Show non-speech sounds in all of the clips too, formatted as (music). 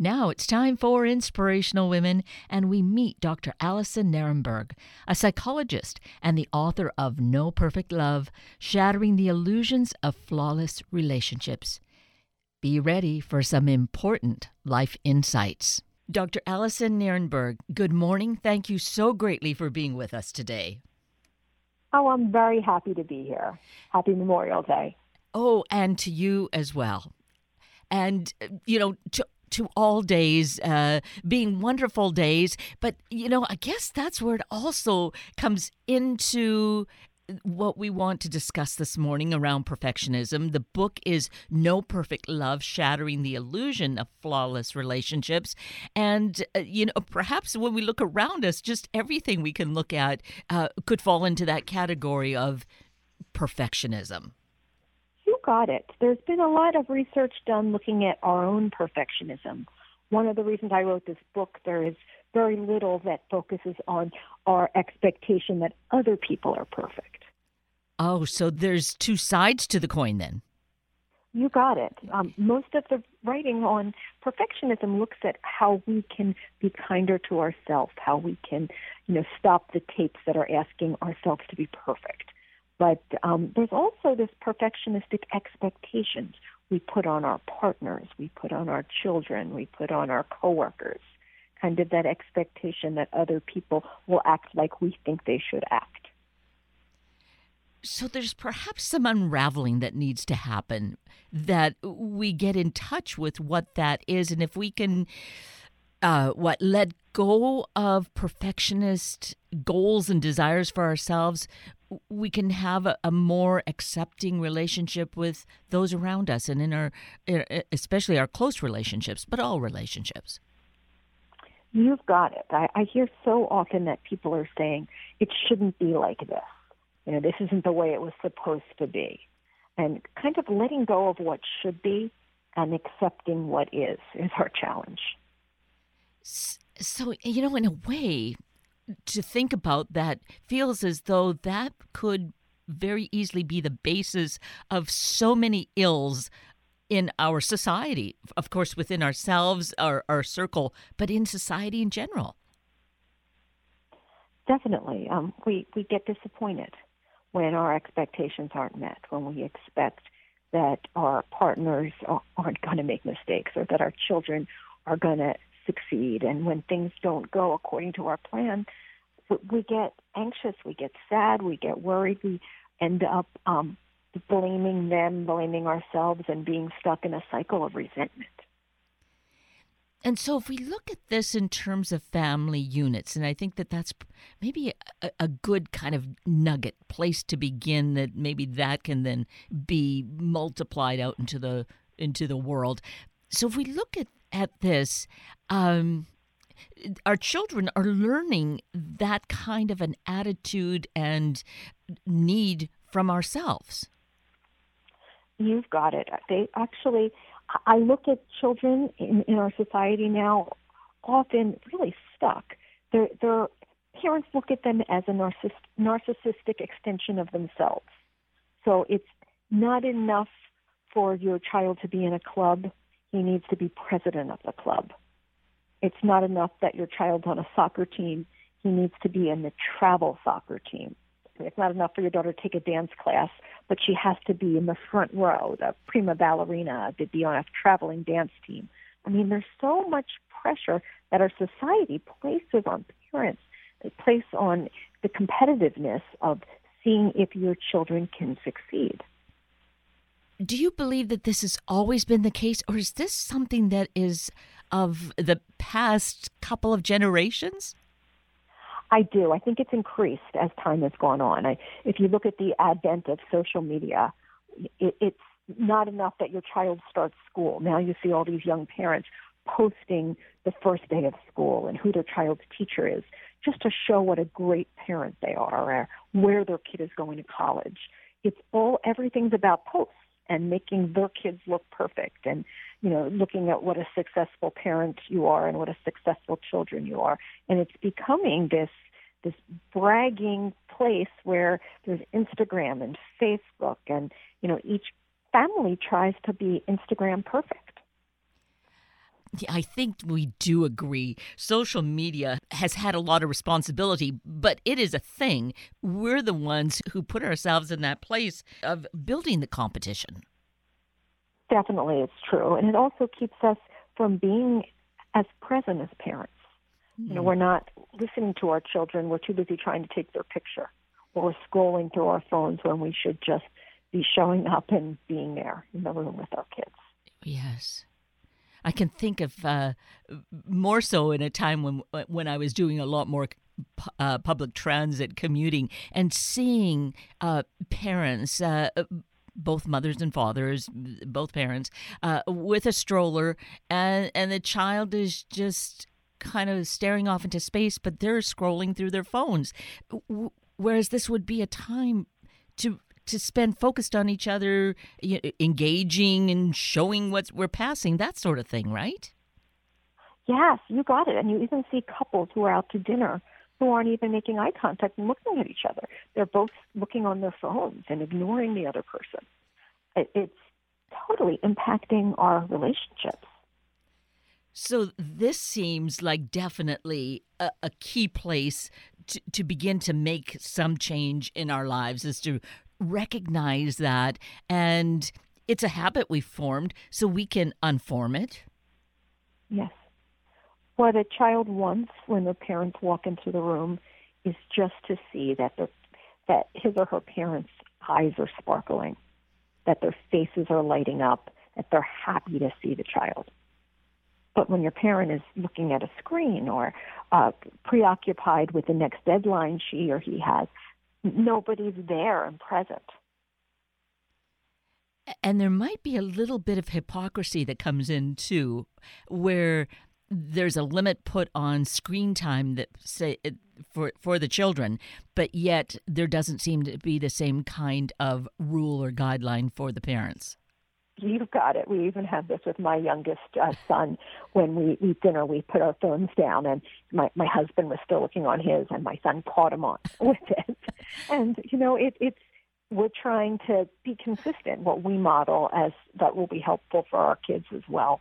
Now it's time for Inspirational Women, and we meet Dr. Alyson Nerenberg, a psychologist and the author of No Perfect Love Shattering the Illusions of Flawless Relationships. Be ready for some important life insights. Dr. Alyson Nerenberg, good morning. Thank you so greatly for being with us today. Oh, I'm very happy to be here. Happy Memorial Day. Oh, and to you as well. And, uh, you know, to to all days uh, being wonderful days. But, you know, I guess that's where it also comes into what we want to discuss this morning around perfectionism. The book is No Perfect Love Shattering the Illusion of Flawless Relationships. And, uh, you know, perhaps when we look around us, just everything we can look at uh, could fall into that category of perfectionism got it. There's been a lot of research done looking at our own perfectionism. One of the reasons I wrote this book, there is very little that focuses on our expectation that other people are perfect. Oh, so there's two sides to the coin then? You got it. Um, most of the writing on perfectionism looks at how we can be kinder to ourselves, how we can, you know, stop the tapes that are asking ourselves to be perfect. But um, there's also this perfectionistic expectations we put on our partners, we put on our children, we put on our coworkers. Kind of that expectation that other people will act like we think they should act. So there's perhaps some unraveling that needs to happen that we get in touch with what that is and if we can uh, what let go of perfectionist goals and desires for ourselves we can have a, a, more accepting relationship with those around us and in our especially our close relationships but all relationships. You've got it. I, I hear so often that people are saying it shouldn't be like this. You know this isn't the way it was supposed to be. And kind of letting go of what should be and accepting what is is our challenge so you know in a way to think about that feels as though that could very easily be the basis of so many ills in our society, of course, within ourselves, our, our circle, but in society in general. Definitely. Um, we, we get disappointed when our expectations aren't met, when we expect that our partners aren't going to make mistakes or that our children are going to succeed. And when things don't go according to our plan, we get anxious, we get sad, we get worried, we end up um, blaming them, blaming ourselves, and being stuck in a cycle of resentment. And so, if we look at this in terms of family units, and I think that that's maybe a, a, good kind of nugget place to begin, that maybe that can then be multiplied out into the into the world. So, if we look at at this, um, our children are learning that kind of an attitude and need from ourselves. You've got it. They actually, I look at children in, in our society now, often really stuck. Their, their parents look at them as a narciss, narcissistic extension of themselves. So it's not enough for your child to be in a club. He needs to be president of the club. It's not enough that your child's on a soccer team. He needs to be in the travel soccer team. It's not enough for your daughter to take a dance class, but she has to be in the front row, the prima ballerina, to be on a traveling dance team. I mean, there's so much pressure that our society places on parents. They place on the competitiveness of seeing if your children can succeed. Do you believe that this has always been the case, or is this something that is of the past couple of generations? I do. I think it's increased as time has gone on. I, if you look at the advent of social media, it, it's not enough that your child starts school. Now you see all these young parents posting the first day of school and who their child's teacher is, just to show what a great parent they are or where their kid is going to college. It's all everything's about posts and making their kids look perfect and you know looking at what a successful parent you are and what a successful children you are. And it's becoming this this bragging place where there's Instagram and Facebook and you know each family tries to be Instagram perfect I think we do agree. Social media has had a lot of responsibility, but it is a thing. We're the ones who put ourselves in that place of building the competition. Definitely, it's true. And it also keeps us from being as present as parents. Mm-hmm. You know, hmm. we're not listening to our children. We're too busy trying to take their picture. Or scrolling through our phones when we should just be showing up and being there in the room with our kids. Yes. I can think of uh, more so in a time when when I was doing a lot more uh, public transit commuting and seeing uh, parents. Uh, both mothers and fathers, both parents, uh, with a stroller, and and the child is just kind of staring off into space, but they're scrolling through their phones. Whereas this would be a time to to spend focused on each other, you know, engaging and showing what we're passing, that sort of thing, right? Yes, you got it. And you even see couples who are out to dinner who aren't even making eye contact and looking at each other. They're both looking on their phones and ignoring the other person. It's totally impacting our relationships. So this seems like definitely a, a key place to, to, begin to make some change in our lives is to recognize that and it's a habit we've formed so we can unform it. Yes. What a child wants when their parents walk into the room is just to see that the, that his or her parents' eyes are sparkling, that their faces are lighting up, that they're happy to see the child. But when your parent is looking at a screen or uh, preoccupied with the next deadline she or he has, nobody's there and present. And there might be a little bit of hypocrisy that comes in too, where there's a limit put on screen time that say for for the children, but yet there doesn't seem to be the same kind of rule or guideline for the parents. You've got it. We even have this with my youngest uh, son. When we eat dinner, we put our phones down, and my my husband was still looking on his, and my son caught him on (laughs) with it. And you know, it, it's we're trying to be consistent. What we model as that will be helpful for our kids as well.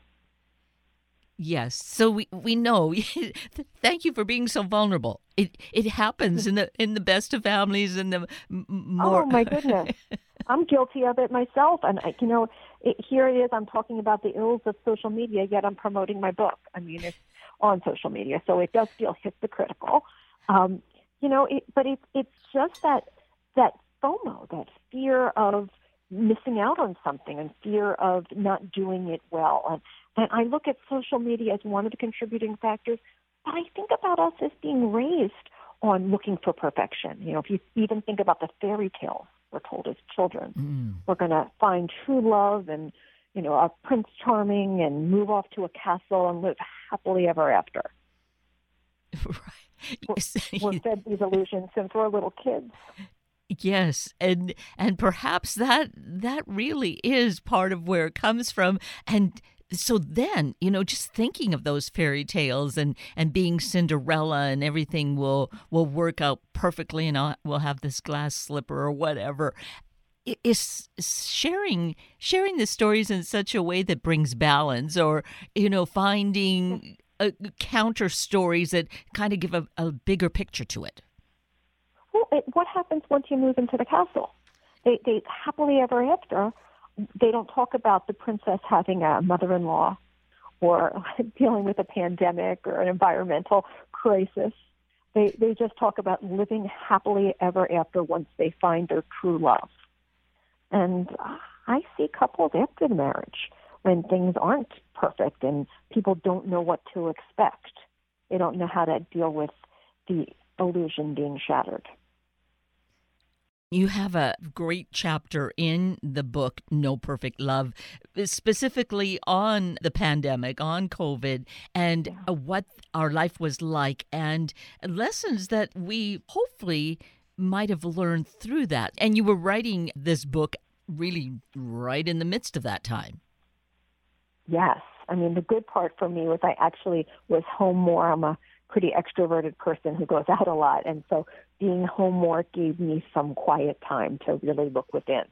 Yes. So we we know. (laughs) Thank you for being so vulnerable. It it happens in the in the best of families and the more. Oh my (laughs) goodness. I'm guilty of it myself, and I, you know, it, here it is. I'm talking about the ills of social media, yet I'm promoting my book. I mean, it's on social media, so it does feel hypocritical. Um, you know, it, but it's it's just that that FOMO, that fear of missing out on something and fear of not doing it well. And, and I look at social media as one of the contributing factors, but I think about us as being raised on looking for perfection. You know, if you even think about the fairy tales we're told as children. Mm. We're going to find true love and, you know, a Prince Charming and move off to a castle and live happily ever after. (laughs) Right. We're, (laughs) we're fed these illusions since we're little kids. Yes, and and perhaps that that really is part of where it comes from and so then you know just thinking of those fairy tales and and being cinderella and everything will will work out perfectly and I'll, we'll have this glass slipper or whatever is sharing sharing the stories in such a way that brings balance or you know finding uh, counter stories that kind of give a, a bigger picture to it. Well it, what happens once you move into the castle? They they happily ever after they don't talk about the princess having a mother-in-law or (laughs) dealing with a pandemic or an environmental crisis. They they just talk about living happily ever after once they find their true love. And I see couples after the marriage when things aren't perfect and people don't know what to expect. They don't know how to deal with the illusion being shattered. You have a great chapter in the book, No Perfect Love, specifically on the pandemic, on COVID, and yeah. Uh, what our life was like, and lessons that we hopefully might have learned through that. And you were writing this book really right in the midst of that time. Yes. I mean, the good part for me was I actually was home more. I'm a pretty extroverted person who goes (laughs) out a lot. And so being home more gave me some quiet time to really look within.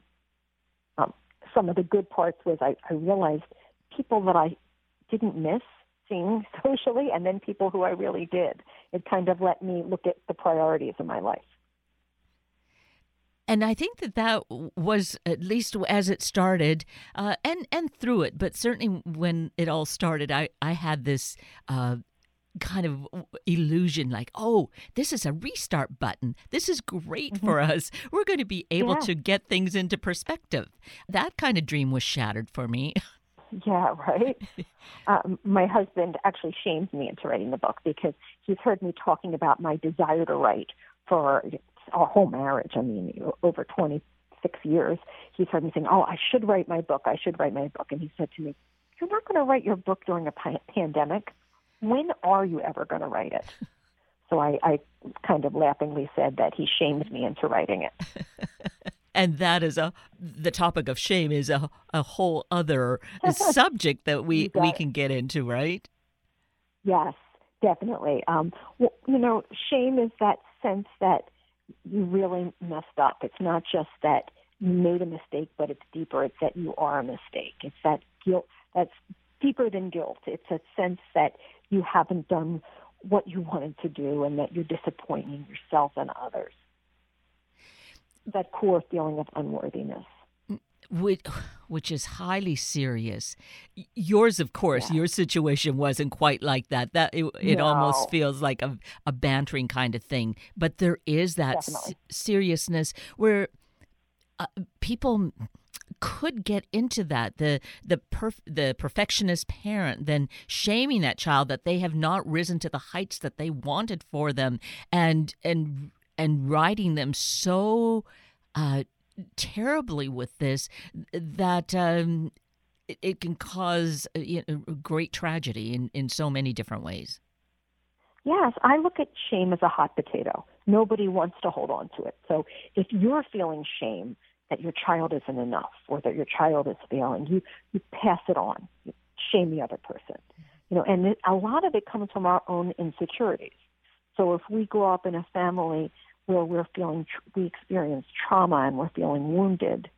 Um, some of the good parts was I, I realized people that I didn't miss seeing (laughs) socially, and then people who I really did. It kind of let me look at the priorities in my life. And I think that that was at least as it started, uh, and and through it, but certainly when it all started, I I had this. Uh, kind of illusion like oh this is a restart button this is great mm-hmm. for us we're going to be able yeah. to get things into perspective that kind of dream was shattered for me Yeah, right. (laughs) um, my husband actually shamed me into writing the book because he's heard me talking about my desire to write for our whole marriage. I mean, over 26 years, he's heard me saying, "Oh, I should write my book. I should write my book." And he said to me, "You're not going to write your book during a pandemic. When are you ever going to write it?" (laughs) So I, I kind of laughingly said that he shamed me into writing it. (laughs) and that is a the topic of shame is a a whole other (laughs) subject that we we can get into, right? Yes, definitely. Um, well, you know, shame is that sense that you really messed up. It's not just that you made a mistake, but it's deeper. It's that you are a mistake. It's that guilt that's deeper than guilt. It's a sense that you haven't done what you wanted to do and that you're disappointing yourself and others that core feeling of unworthiness. Which, which is highly serious. Yours, of course, yeah. your situation wasn't quite like that. That it, it no. almost feels like a, a bantering kind of thing. But there is that s- seriousness where uh, people could get into that the the perf- the perfectionist parent then shaming that child that they have not risen to the heights that they wanted for them and and and riding them so uh, terribly with this that um, it, it, can cause uh, you know, great tragedy in, in so many different ways. Yes, I look at shame as a hot potato. Nobody wants to hold on to it. So if you're feeling shame that your child isn't enough or that your child is failing, you, you pass it on. You shame the other person. You know, and it, a lot of it comes from our own insecurities. So if we grow up in a family where we're feeling, we experience trauma and we're feeling wounded,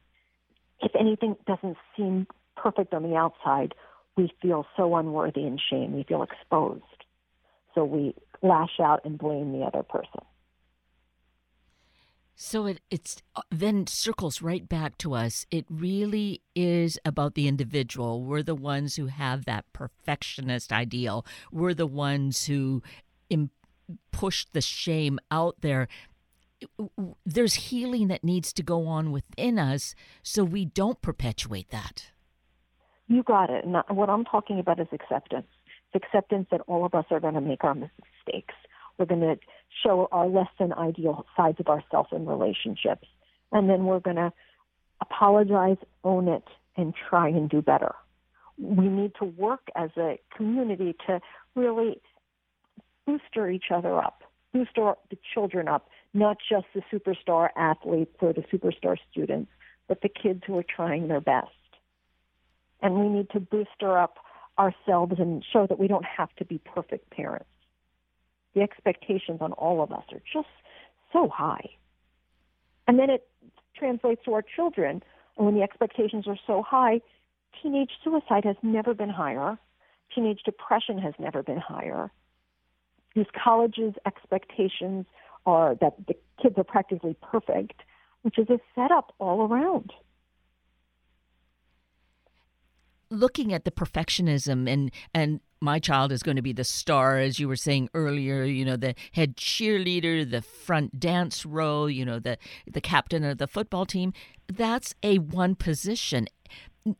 if anything doesn't seem perfect on the outside, we feel so unworthy and shame. We feel exposed. So we lash out and blame the other person. So it it's uh, then circles right back to us. It really is about the individual. We're the ones who have that perfectionist ideal. We're the ones who push the shame out there there's healing that needs to go on within us so we don't perpetuate that. You got it. And what I'm talking about is acceptance. It's acceptance that all of us are going to make our mistakes. We're going to show our less than ideal sides of ourselves in relationships. And then we're going to apologize, own it, and try and do better. We need to work as a community to really booster each other up, booster the children up, not just the superstar athletes or the superstar students, but the kids who are trying their best. And we need to booster up ourselves and show that we don't have to be perfect parents. The expectations on all of us are just so high. And then it translates to our children. And when the expectations are so high, teenage suicide has never been higher. Teenage depression has never been higher. These colleges' expectations are that the kids are practically perfect, which is a setup all around. Looking at the perfectionism and and my child is going to be the star, as you were saying earlier. You know, the head cheerleader, the front dance row. You know, the the captain of the football team. That's a one position.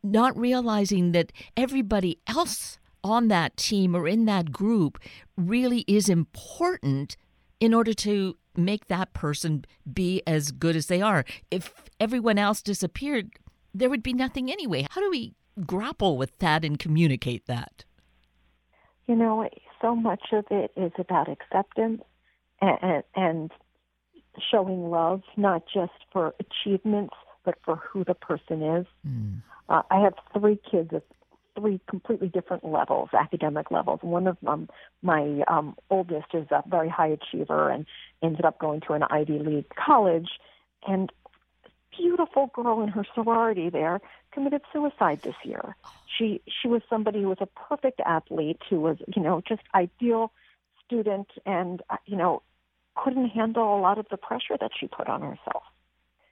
Not realizing that everybody else on that team or in that group really is important in order to make that person be as good as they are. If everyone else disappeared, there would be nothing anyway. How do we grapple with that and communicate that? You know, so much of it is about acceptance and, and showing love, not just for achievements, but for who the person is. Mm. Uh, I have three kids at three completely different levels, academic levels. One of them, my um, oldest, is a very high achiever and ended up going to an Ivy League college. And beautiful girl in her sorority there committed suicide this year. She she was somebody who was a perfect athlete, who was you know just ideal student, and uh, you know couldn't handle a lot of the pressure that she put on herself.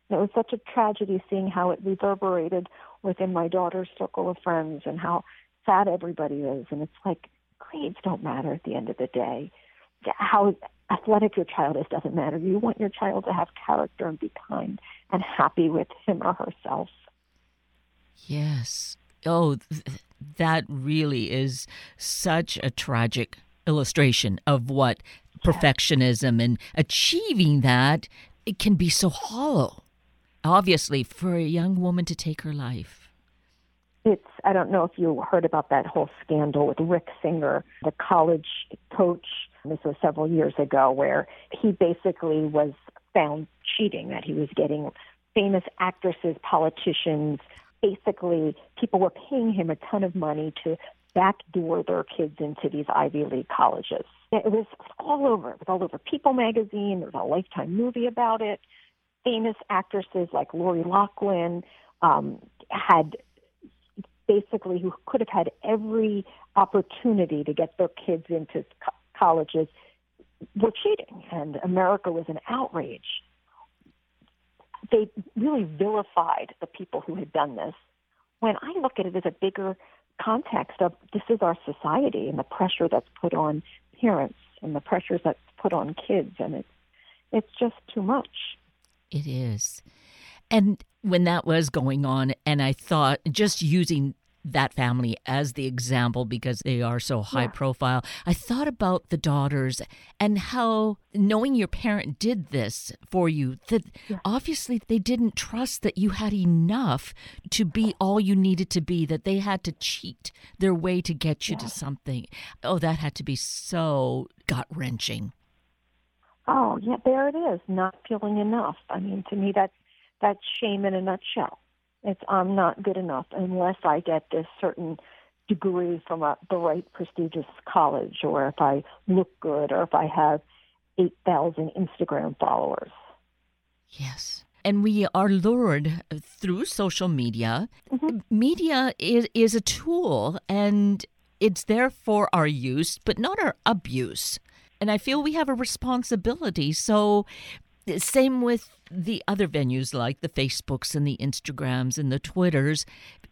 And it was such a tragedy seeing how it reverberated within my daughter's circle of friends and how sad everybody is. And it's like grades don't matter at the end of the day. How athletic your child is doesn't matter. You want your child to have character and be kind and happy with him or herself. Yes. Oh, th- that really is such a tragic illustration of what perfectionism and achieving that it can be so hollow. Obviously, for a young woman to take her life. It's I don't know if you heard about that whole scandal with Rick Singer, the college coach. This was several years ago where he basically was found cheating that he was getting famous actresses, politicians, basically people were paying him a ton of money to backdoor their kids into these Ivy League colleges. It was all over. It was all over People magazine. There was a Lifetime movie about it. Famous actresses like Lori Loughlin um, had basically who could have had every opportunity to get their kids into co- colleges were cheating, and America was an outrage. They really vilified the people who had done this. When I look at it as a bigger context of this is our society and the pressure that's put on parents and the pressures that's put on kids and it's it's just too much it is and when that was going on and i thought just using that family as the example because they are so high yeah. profile. I thought about the daughters and how knowing your parent did this for you, that yeah. obviously they didn't trust that you had enough to be all you needed to be, that they had to cheat their way to get you yeah. to something. Oh, that had to be so gut wrenching. Oh, yeah, there it is, not feeling enough. I mean, to me, that's, that's shame in a nutshell. It's I'm not good enough unless I get this certain degree from a, the right prestigious college, or if I look good, or if I have eight thousand Instagram followers. Yes. And we are lured through social media. Mm-hmm. Media is, is a tool and it's there for our use, but not our abuse. And I feel we have a responsibility. So same with the other venues like the Facebooks and the Instagrams and the Twitters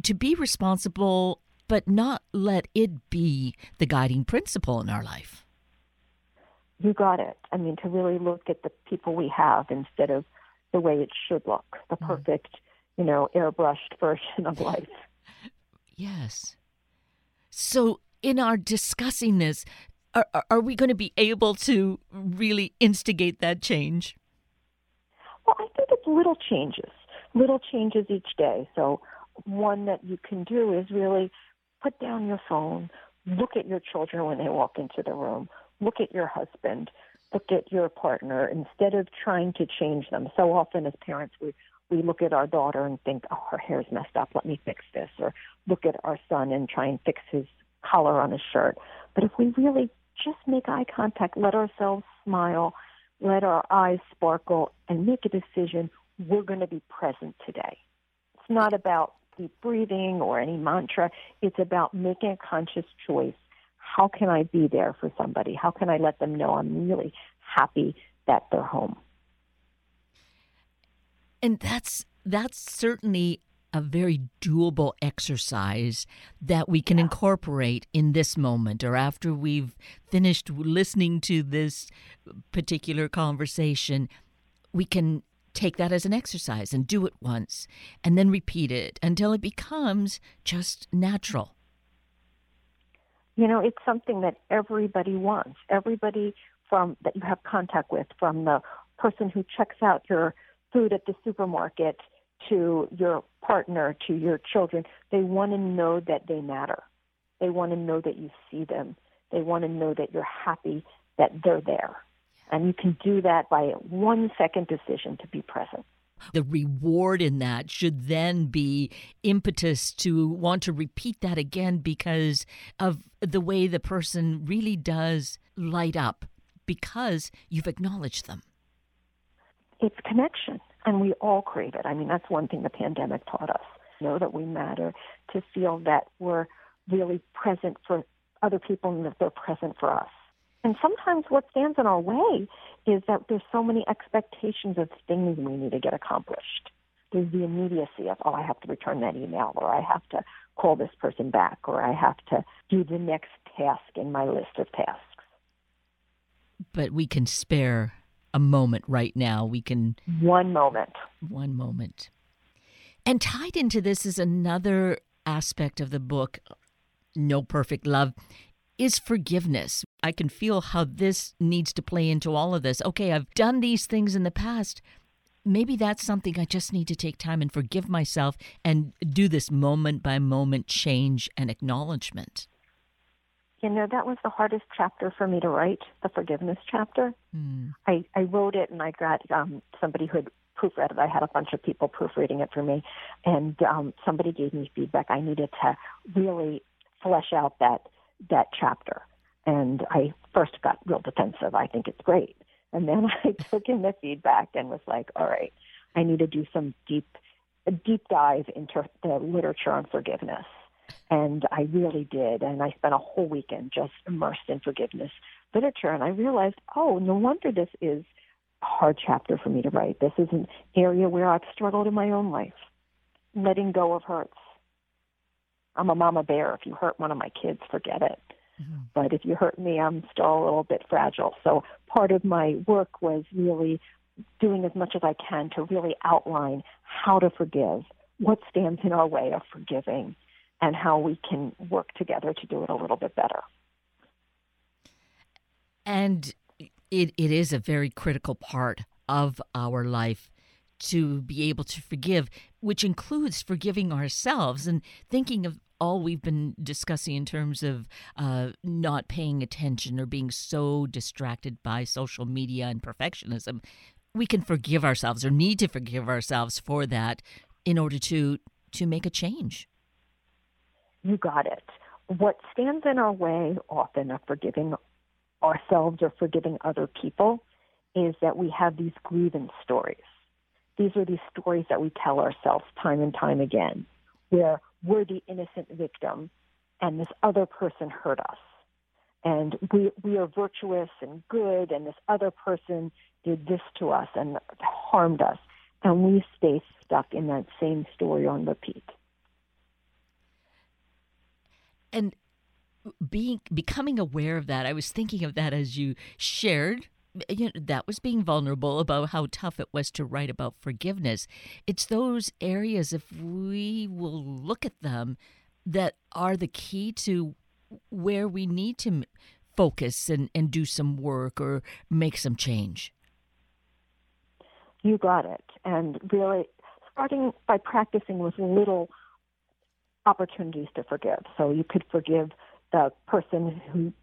to be responsible, but not let it be the guiding principle in our life. You got it. I mean, to really look at the people we have instead of the way it should look, the mm-hmm. perfect, you know, airbrushed version of life. (laughs) Yes. So, in our discussing this, are, are we going to be able to really instigate that change? Well, I think it's little changes, little changes each day. So one that you can do is really put down your phone, look at your children when they walk into the room, look at your husband, look at your partner instead of trying to change them. So often as parents, we we look at our daughter and think, oh, her hair's messed up. Let me fix this. Or look at our son and try and fix his collar on his shirt. But if we really just make eye contact, let ourselves smile, let our eyes sparkle, and make a decision we're going to be present today. It's not about deep breathing or any mantra. It's about making a conscious choice. How can I be there for somebody? How can I let them know I'm really happy that they're home? And that's that's certainly a very doable exercise that we can yeah. incorporate in this moment or after we've finished listening to this particular conversation. We can take that as an exercise and do it once and then repeat it until it becomes just natural. You know, it's something that everybody wants. Everybody from that you have contact with, from the person who checks out your food at the supermarket to your partner, to your children, they want to know that they matter. They want to know that you see them. They want to know that you're happy that they're there. And you can do that by a one second decision to be present. The reward in that should then be impetus to want to repeat that again because of the way the person really does light up because you've acknowledged them. It's connection and we all crave it. I mean, that's one thing the pandemic taught us. know that we matter, to feel that we're really present for other people and that they're present for us. And sometimes what stands in our way is that there's so many expectations of things we need to get accomplished. There's the immediacy of, oh, I have to return that email, or I have to call this person back, or I have to do the next task in my list of tasks. But we can spare a moment right now. We can. One moment. One moment. And tied into this is another aspect of the book, No Perfect Love, is forgiveness. I can feel how this needs to play into all of this. Okay, I've done these things in the past. Maybe that's something I just need to take time and forgive myself and do this moment by moment change and acknowledgement. You know, that was the hardest chapter for me to write, the forgiveness chapter. Mm. I, I wrote it and I got um, somebody who had proofread it. I had a bunch of people proofreading it for me, and um, somebody gave me feedback. I needed to really flesh out that that chapter. And I first got real defensive. I think it's great. And then (laughs) I took in the feedback and was like, all right, I need to do some deep, a deep dive into the literature on forgiveness. And I really did. And I spent a whole weekend just immersed in forgiveness literature. And I realized, oh, no wonder this is a hard chapter for me to write. This is an area where I've struggled in my own life, letting go of hurts. I'm a mama bear. If you hurt one of my kids, forget it. Mm-hmm. But if you hurt me, I'm still a little bit fragile. So part of my work was really doing as much as I can to really outline how to forgive, what stands in our way of forgiving, and how we can work together to do it a little bit better. And it, it is a very critical part of our life to be able to forgive, which includes forgiving ourselves and thinking of all we've been discussing in terms of uh, not paying attention or being so distracted by social media and perfectionism, we can forgive ourselves or need to forgive ourselves for that in order to to make a change. You got it. What stands in our way often of forgiving ourselves or forgiving other people is that we have these grievance stories. These are these stories that we tell ourselves time and time again, where we're the innocent victim and this other person hurt us. And we, we are virtuous and good, and this other person did this to us and harmed us. And we stay stuck in that same story on repeat. And being becoming aware of that, I was thinking of that as you shared you know, that was being vulnerable about how tough it was to write about forgiveness. It's those areas, if we will look at them, that are the key to where we need to focus and, and do some work or make some change. You got it. And really, starting by practicing with little opportunities to forgive. So you could forgive the person who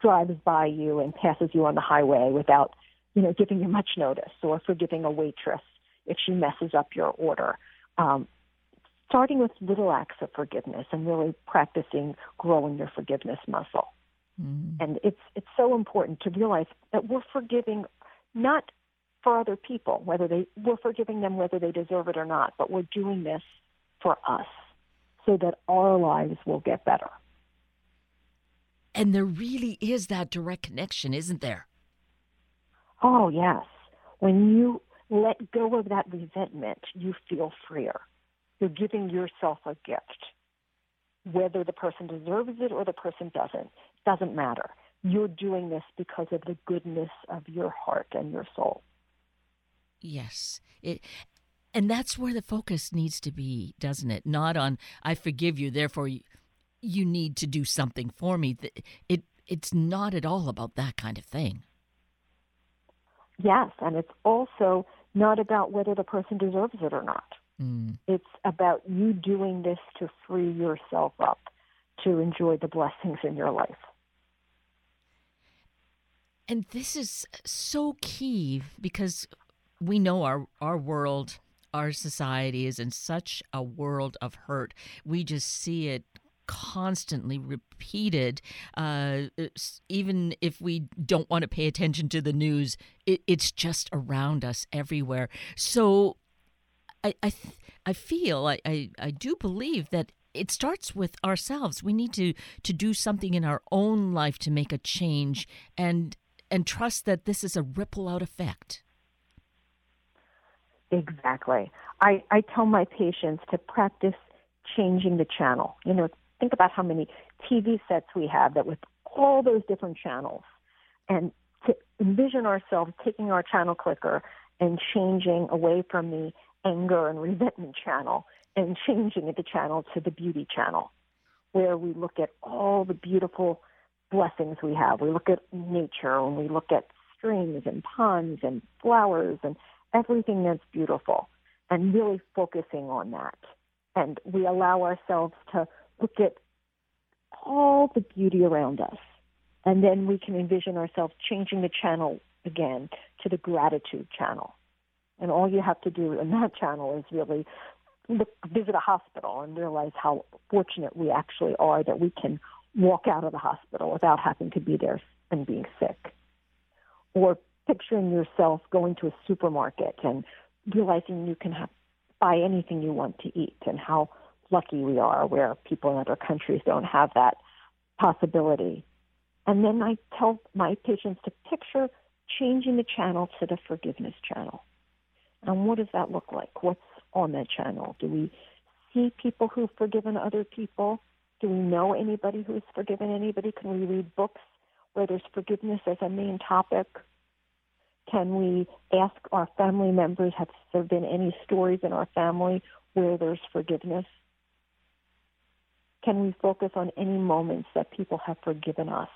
drives by you and passes you on the highway without, you know, giving you much notice, or forgiving a waitress if she messes up your order. Um, starting with little acts of forgiveness and really practicing growing your forgiveness muscle. Mm. And it's it's so important to realize that we're forgiving not for other people, whether they we're forgiving them whether they deserve it or not, but we're doing this for us so that our lives will get better. And there really is that direct connection, isn't there? Oh, yes. When you let go of that resentment, you feel freer. You're giving yourself a gift. Whether the person deserves it or the person doesn't, doesn't matter. You're doing this because of the goodness of your heart and your soul. Yes. It, and that's where the focus needs to be, doesn't it? Not on, I forgive you, therefore you, you need to do something for me. It it's not at all about that kind of thing. Yes, and it's also not about whether the person deserves it or not. Mm. It's about you doing this to free yourself up to enjoy the blessings in your life. And this is so key because we know our, our world, our society is in such a world of hurt. We just see it constantly repeated. Uh, even if we don't want to pay attention to the news, it, it's just around us everywhere. So, I I, th- I feel I, I I do believe that it starts with ourselves. We need to to do something in our own life to make a change and and trust that this is a ripple out effect. Exactly. I, I tell my patients to practice changing the channel. You know, think about how many TV sets we have that with all those different channels and to envision ourselves taking our channel clicker and changing away from the anger and resentment channel and changing the channel to the beauty channel where we look at all the beautiful blessings we have. We look at nature and we look at streams and ponds and flowers and everything that's beautiful and really focusing on that. And we allow ourselves to look at all the beauty around us. And then we can envision ourselves changing the channel again to the gratitude channel. And all you have to do in that channel is really look, visit a hospital and realize how fortunate we actually are that we can walk out of the hospital without having to be there and being sick. Or picturing yourself going to a supermarket and realizing you can have, buy anything you want to eat and how lucky we are where people in other countries don't have that possibility. And then I tell my patients to picture changing the channel to the forgiveness channel. And what does that look like? What's on that channel? Do we see people who've forgiven other people? Do we know anybody who's forgiven anybody? Can we read books where there's forgiveness as a main topic? Can we ask our family members, have there been any stories in our family where there's forgiveness? Can we focus on any moments that people have forgiven us?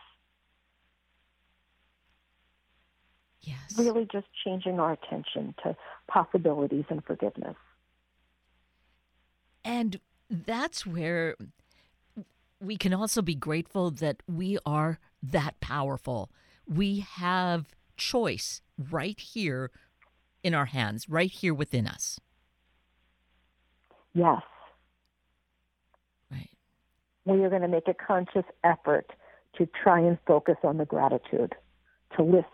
Yes. Really just changing our attention to possibilities and forgiveness. And that's where we can also be grateful that we are that powerful. We have choice right here in our hands, right here within us. Yes. We are going to make a conscious effort to try and focus on the gratitude, to list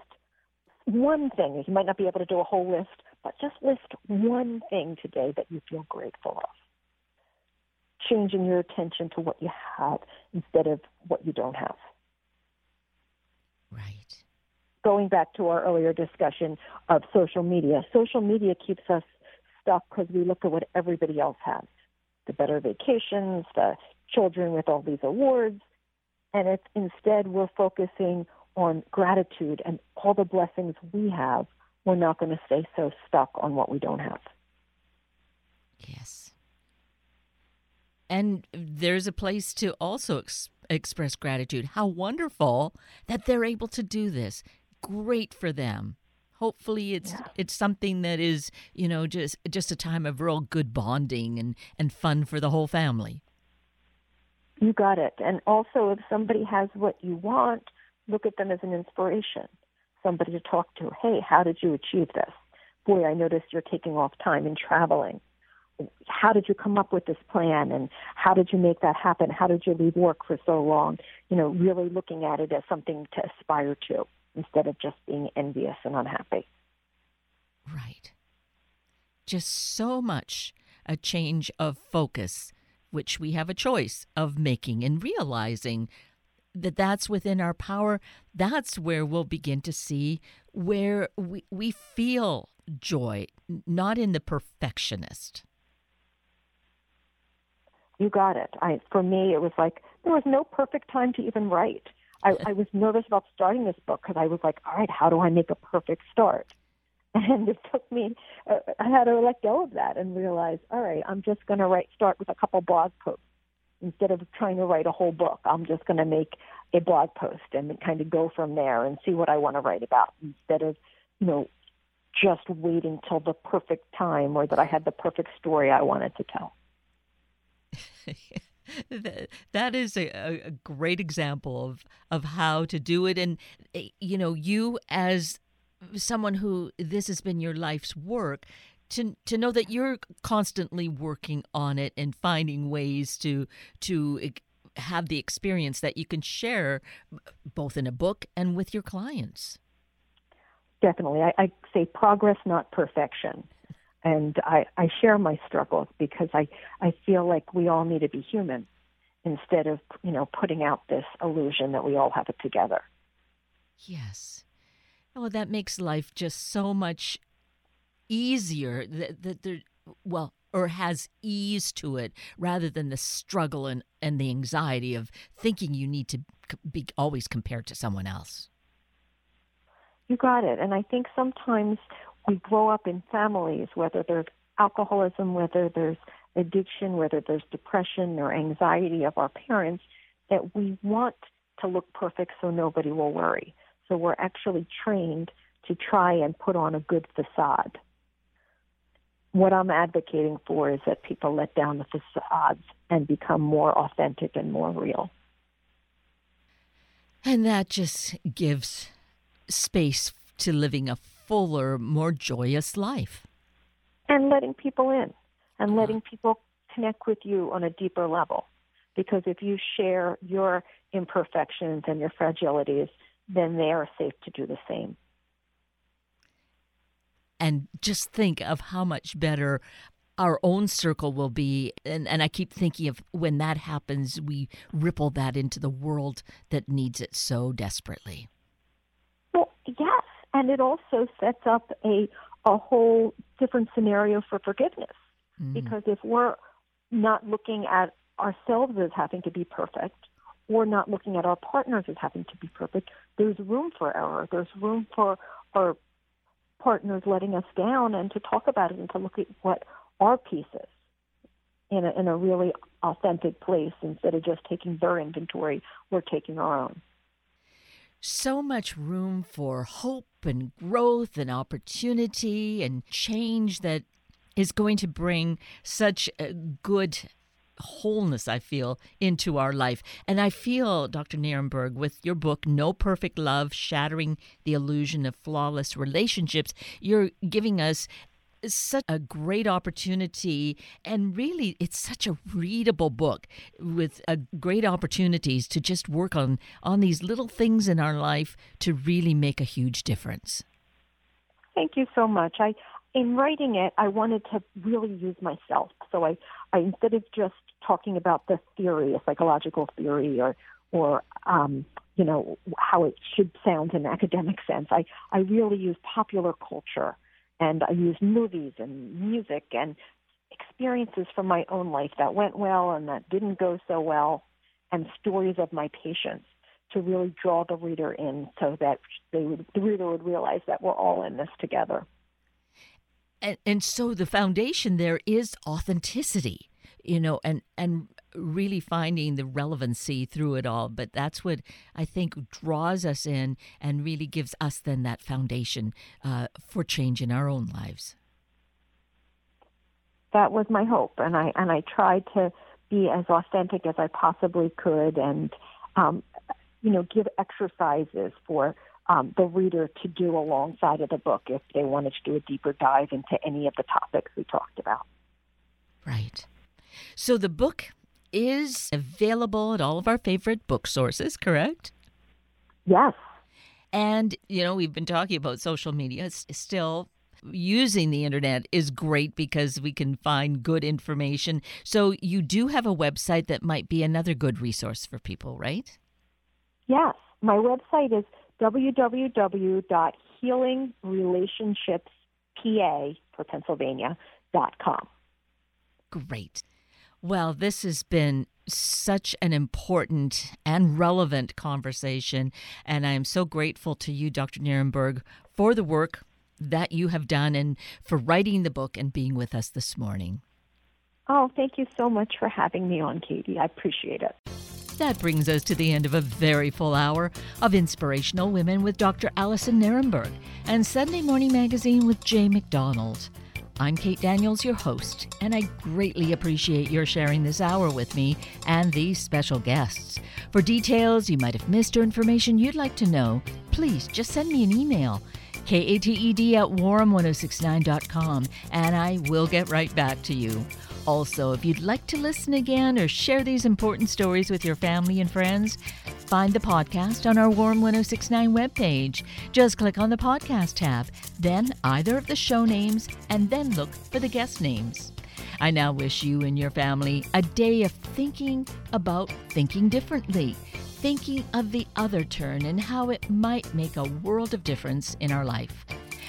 one thing. You might not be able to do a whole list, but just list one thing today that you feel grateful of. Changing your attention to what you have instead of what you don't have. Right going back to our earlier discussion of social media, social media keeps us stuck because we look at what everybody else has the better vacations, the children with all these awards. And it's instead we're focusing on gratitude and all the blessings we have. We're not going to stay so stuck on what we don't have. Yes. And there's a place to also ex- express gratitude. How wonderful that they're able to do this great for them. Hopefully it's yeah. it's something that is, you know, just just a time of real good bonding and, and fun for the whole family. You got it. And also if somebody has what you want, look at them as an inspiration. Somebody to talk to. Hey, how did you achieve this? Boy, I noticed you're taking off time and traveling how did you come up with this plan and how did you make that happen? How did you leave work for so long? You know, really looking at it as something to aspire to instead of just being envious and unhappy. Right. Just so much a change of focus, which we have a choice of making and realizing that that's within our power. That's where we'll begin to see where we, we feel joy, not in the perfectionist. You got it. I, for me, it was like there was no perfect time to even write. I, I was nervous about starting this book because I was like, all right, how do I make a perfect start? And it took me, uh, I had to let go of that and realize, all right, I'm just going to write, start with a couple blog posts instead of trying to write a whole book. I'm just going to make a blog post and kind of go from there and see what I want to write about instead of, you know, just waiting till the perfect time or that I had the perfect story I wanted to tell. (laughs) that is a, a great example of of how to do it and eh, you know you as someone who this has been your life's work to to know that you're constantly working on it and finding ways to to have the experience that you can share both in a book and with your clients definitely i, I say progress not perfection and I, I share my struggles because I, I feel like we all need to be human instead of you know putting out this illusion that we all have it together. Yes. Oh, that makes life just so much easier. That, that there, well, or has ease to it rather than the struggle and, and the anxiety of thinking you need to be always compared to someone else. You got it. And I think sometimes we grow up in families, whether there's alcoholism, whether there's addiction, whether there's depression or anxiety of our parents, that we want to look perfect so nobody will worry. So we're actually trained to try and put on a good facade. What I'm advocating for is that people let down the facades and become more authentic and more real. And that just gives space to living a fuller, more joyous life. And letting people in and ah. letting people connect with you on a deeper level. Because if you share your imperfections and your fragilities, then they are safe to do the same. And just think of how much better our own circle will be. And, and I keep thinking of when that happens, we ripple that into the world that needs it so desperately. Well, yes. And it also sets up a, a whole different scenario for forgiveness. Mm-hmm. Because if we're not looking at ourselves as having to be perfect, or not looking at our partners as having to be perfect, there's room for error. There's room for our partners letting us down and to talk about it and to look at what our piece is in a, in a really authentic place instead of just taking their inventory, we're taking our own. So much room for hope and growth and opportunity and change that is going to bring such good wholeness, I feel, into our life. And I feel, Dr. Nerenberg, with your book, No Perfect Love Shattering the Illusion of Flawless Relationships, you're giving us such a great opportunity and really it's such a readable book with uh, great opportunities to just work on on these little things in our life to really make a huge difference thank you so much i in writing it i wanted to really use myself so i i instead of just talking about the theory, a psychological theory, or or um, you know how it should sound in academic sense. I I really use popular culture, and I use movies and music and experiences from my own life that went well and that didn't go so well, and stories of my patients to really draw the reader in, so that they would, the reader would realize that we're all in this together. And, and so the foundation there is authenticity you know, and and really finding the relevancy through it all. But that's what I think draws us in and really gives us then that foundation uh, for change in our own lives. That was my hope, and I and I tried to be as authentic as I possibly could, and um, you know, give exercises for um, the reader to do alongside of the book if they wanted to do a deeper dive into any of the topics we talked about. Right. So the book is available at all of our favorite book sources, correct? Yes. And, you know, we've been talking about social media. It's still using the internet is great because we can find good information. So you do have a website that might be another good resource for people, right? Yes. My website is www.healingrelationshipspa for. Great. Well, this has been such an important and relevant conversation. And I am so grateful to you, Dr. Nerenberg, for the work that you have done and for writing the book and being with us this morning. Oh, thank you so much for having me on, Katie. I appreciate it. That brings us to the end of a very full hour of Inspirational Women with Dr. Alyson Nerenberg and Sunday Morning Magazine with Jay McDonald. I'm Kate Daniels, your host, and I greatly appreciate your sharing this hour with me and these special guests. For details you might have missed or information you'd like to know, please just send me an email. KATED at warm1069.com, and I will get right back to you. Also, if you'd like to listen again or share these important stories with your family and friends, Find the podcast on our Warm 1069 webpage. Just click on the podcast tab, then either of the show names, and then look for the guest names. I now wish you and your family a day of thinking about thinking differently, thinking of the other turn and how it might make a world of difference in our life.